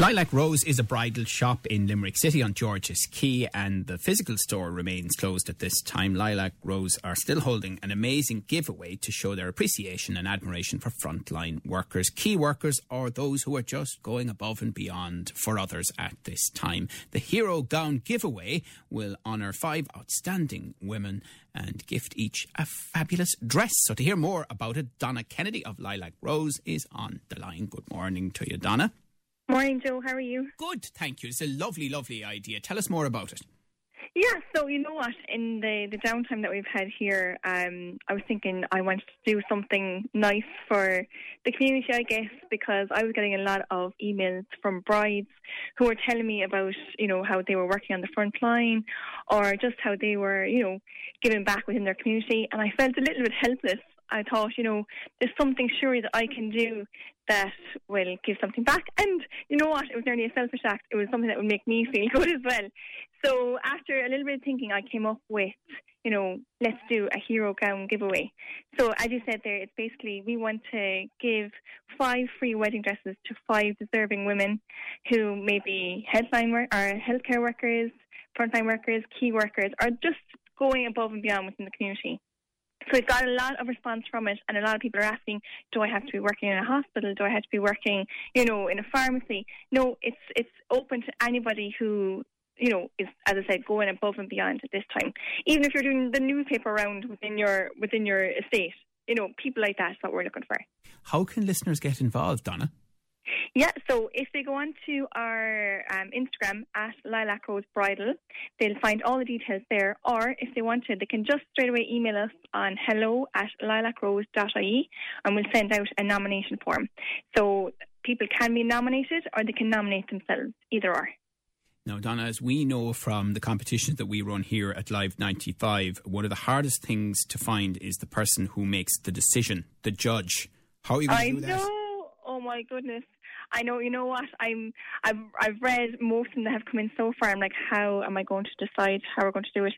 Lilac Rose is a bridal shop in Limerick City on George's Quay, and the physical store remains closed at this time. Lilac Rose are still holding an amazing giveaway to show their appreciation and admiration for frontline workers, key workers, or those who are just going above and beyond for others at this time. The Hero Gown giveaway will honour five outstanding women and gift each a fabulous dress. So, to hear more about it, Donna Kennedy of Lilac Rose is on the line. Good morning to you, Donna. Morning, Joe. How are you? Good, thank you. It's a lovely, lovely idea. Tell us more about it. Yeah, so you know what? In the, the downtime that we've had here, um, I was thinking I wanted to do something nice for the community, I guess, because I was getting a lot of emails from brides who were telling me about, you know, how they were working on the front line or just how they were, you know, giving back within their community. And I felt a little bit helpless I thought, you know, there's something sure that I can do that will give something back. And you know what? It was nearly a selfish act. It was something that would make me feel good as well. So after a little bit of thinking, I came up with, you know, let's do a hero gown giveaway. So as you said there, it's basically we want to give five free wedding dresses to five deserving women who may be headline work or healthcare workers, frontline workers, key workers, or just going above and beyond within the community. So we've got a lot of response from it, and a lot of people are asking, "Do I have to be working in a hospital? Do I have to be working, you know, in a pharmacy?" No, it's it's open to anybody who you know is, as I said, going above and beyond at this time. Even if you're doing the newspaper round within your within your estate, you know, people like that is what we're looking for. How can listeners get involved, Donna? Yeah, so if they go on to our um, Instagram at Lilac Rose Bridal, they'll find all the details there. Or if they want to, they can just straight away email us on hello at lilacrose.ie and we'll send out a nomination form. So people can be nominated or they can nominate themselves, either or. Now, Donna, as we know from the competitions that we run here at Live 95, one of the hardest things to find is the person who makes the decision, the judge. How are you going to do that? Know. My goodness. I know, you know what? I'm, I've, I've read most of them that have come in so far. I'm like, how am I going to decide how we're going to do it?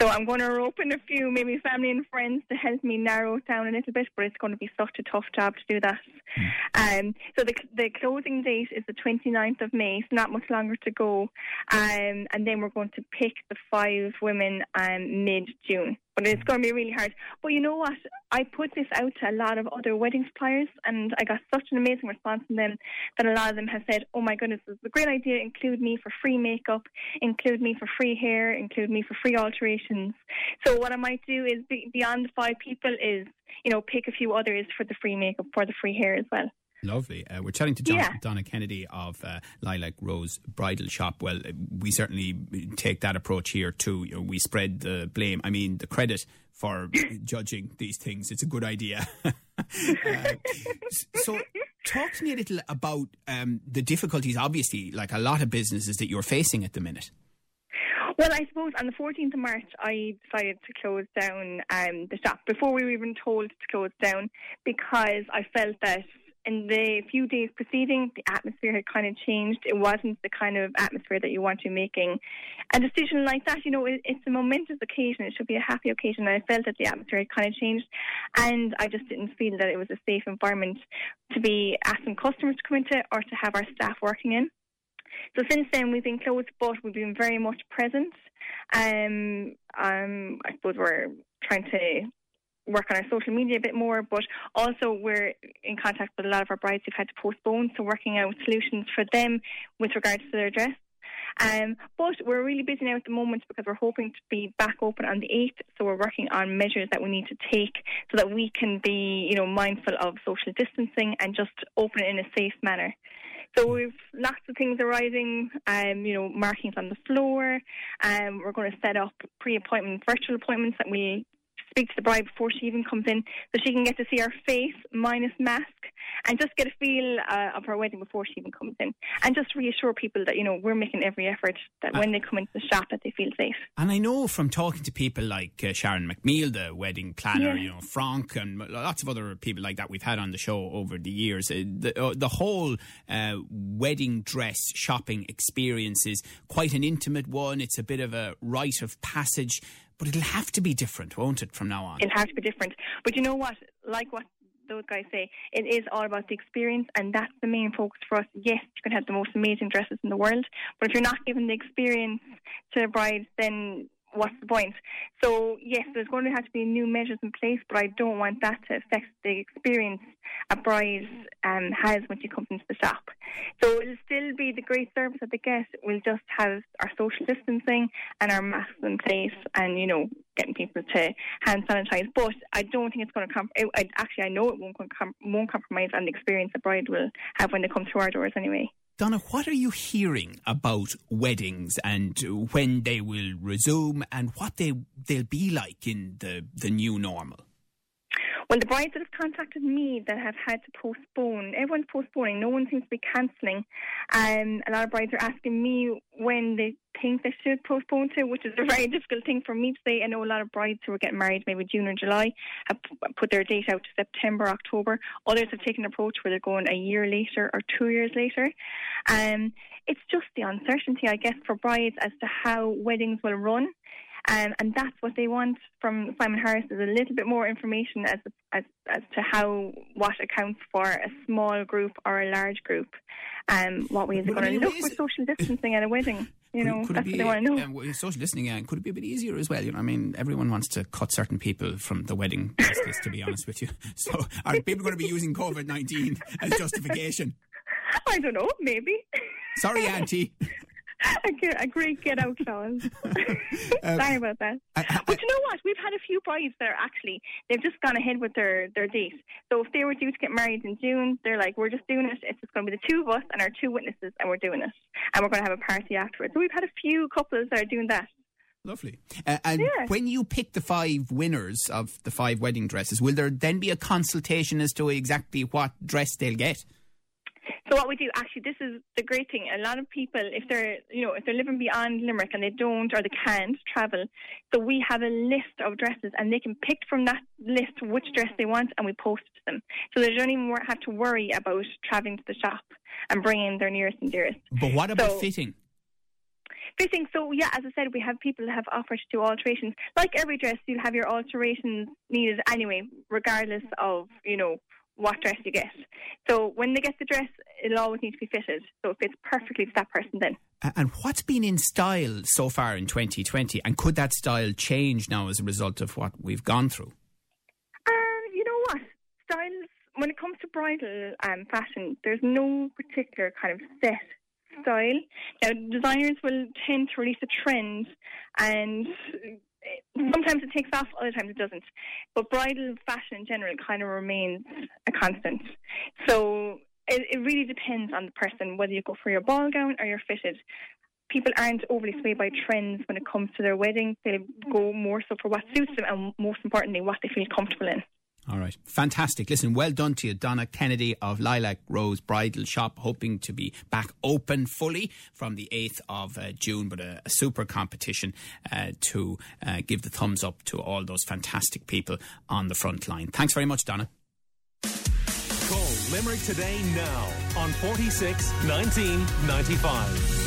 So I'm going to rope in a few, maybe family and friends, to help me narrow it down a little bit. But it's going to be such a tough job to do that. Hmm. Um, so the the closing date is the 29th of May, so not much longer to go. Um, and then we're going to pick the five women um, mid June but it's going to be really hard. But you know what? I put this out to a lot of other wedding suppliers, and I got such an amazing response from them that a lot of them have said, "Oh my goodness, this is a great idea. Include me for free makeup, include me for free hair, include me for free alterations." So what I might do is beyond the five people is, you know, pick a few others for the free makeup, for the free hair as well. Lovely. Uh, we're chatting to John, yeah. Donna Kennedy of uh, Lilac Rose Bridal Shop. Well, we certainly take that approach here too. You know, we spread the blame. I mean, the credit for judging these things. It's a good idea. uh, so, talk to me a little about um, the difficulties. Obviously, like a lot of businesses that you're facing at the minute. Well, I suppose on the 14th of March, I decided to close down um, the shop before we were even told to close down because I felt that in the few days preceding, the atmosphere had kind of changed. It wasn't the kind of atmosphere that you want to be making a decision like that. You know, it, it's a momentous occasion. It should be a happy occasion. And I felt that the atmosphere had kind of changed, and I just didn't feel that it was a safe environment to be asking customers to come into or to have our staff working in. So since then, we've been closed, but we've been very much present. Um, um, I suppose we're trying to work on our social media a bit more, but also we're in contact with a lot of our brides who've had to postpone, so working out solutions for them with regards to their dress. Um, but we're really busy now at the moment because we're hoping to be back open on the 8th. So we're working on measures that we need to take so that we can be, you know, mindful of social distancing and just open it in a safe manner. So we've lots of things arising, um, you know, markings on the floor. Um, we're going to set up pre-appointment virtual appointments that we speak to the bride before she even comes in, so she can get to see her face minus mask and just get a feel uh, of her wedding before she even comes in, and just reassure people that you know we're making every effort that when they come into the shop that they feel safe. And I know from talking to people like uh, Sharon McNeil, the wedding planner, Yeah. you know Frank, and lots of other people like that we've had on the show over the years. Uh, the, uh, the whole uh, wedding dress shopping experience is quite an intimate one. It's a bit of a rite of passage, but it'll have to be different, won't it, from now on? It'll have to be different. But you know what? Like what those guys say, it is all about the experience, and that's the main focus for us. Yes, you can have the most amazing dresses in the world, but if you're not giving the experience to the bride, then what's the point? So, yes, there's going to have to be new measures in place, but I don't want that to affect the experience a bride um, has when she comes into the shop. So it'll still be the great service that they get. We'll just have our social distancing and our masks in place and, you know, getting people to hand sanitize. But I don't think it's going to I, actually, I know it won't, com- won't compromise on the experience the bride will have when they come through our doors anyway. Donna, what are you hearing about weddings and when they will resume and what they they'll be like in the, the new normal? Well, the brides that have contacted me that have had to postpone, everyone's postponing. No one seems to be cancelling. Um, a lot of brides are asking me when they think they should postpone to, which is a very difficult thing for me to say. I know a lot of brides who are getting married maybe June or July have put their date out to September, October. Others have taken an approach where they're going a year later or two years later. Um, it's just the uncertainty, I guess, for brides as to how weddings will run. Um, and that's what they want from Simon Harris is a little bit more information as, as as to how what accounts for a small group or a large group. Um, what way is it going to look for social distancing at a wedding? You know, could that's it what be, they want to know. um, social listening, uh, could it be a bit easier as well? You know, I mean, everyone wants to cut certain people from the wedding business, to be honest with you. So, are people going to be using COVID 19 as justification? I don't know, maybe. Sorry, Auntie. A, great get out clause. Um, Sorry about that. I- I- but you know what? We've had a few brides that are actually they've just gone ahead with their their date. So if they were due to get married in June, they're like, we're just doing it. It's just going to be the two of us and our two witnesses, and we're doing it, and we're going to have a party afterwards. So we've had a few couples that are doing that. Lovely. Uh, and Yeah. when you pick the five winners of the five wedding dresses, will there then be a consultation as to exactly what dress they'll get? So what we do, actually, this is the great thing. A lot of people, if they're, you know, if they're living beyond Limerick and they don't or they can't travel, so we have a list of dresses and they can pick from that list which dress they want and we post it to them. So they don't even have to worry about traveling to the shop and bringing their nearest and dearest. But what about So- fitting? Fitting, so yeah, as I said, we have people that have offered to do alterations. Like every dress, you'll have your alterations needed anyway, regardless of, you know, what dress you get. So when they get the dress, it'll always need to be fitted. So it fits perfectly to that person then. And what's been in style so far in 2020? And could that style change now as a result of what we've gone through? Um, you know what? Styles, when it comes to bridal um, fashion, there's no particular kind of set style. Now, designers will tend to release a trend, and sometimes it takes off, other times it doesn't. But bridal fashion in general kind of remains a constant. So it, it really depends on the person, whether you go for your ball gown or your fitted. People aren't overly swayed by trends when it comes to their wedding. They go more so for what suits them and, most importantly, what they feel comfortable in. All right. Fantastic. Listen, well done to you, Donna Kennedy of Lilac Rose Bridal Shop, hoping to be back open fully from the 8th of uh, June, but a, a super competition uh, to uh, give the thumbs up to all those fantastic people on the front line. Thanks very much, Donna. Call Limerick today now on 46 19 95.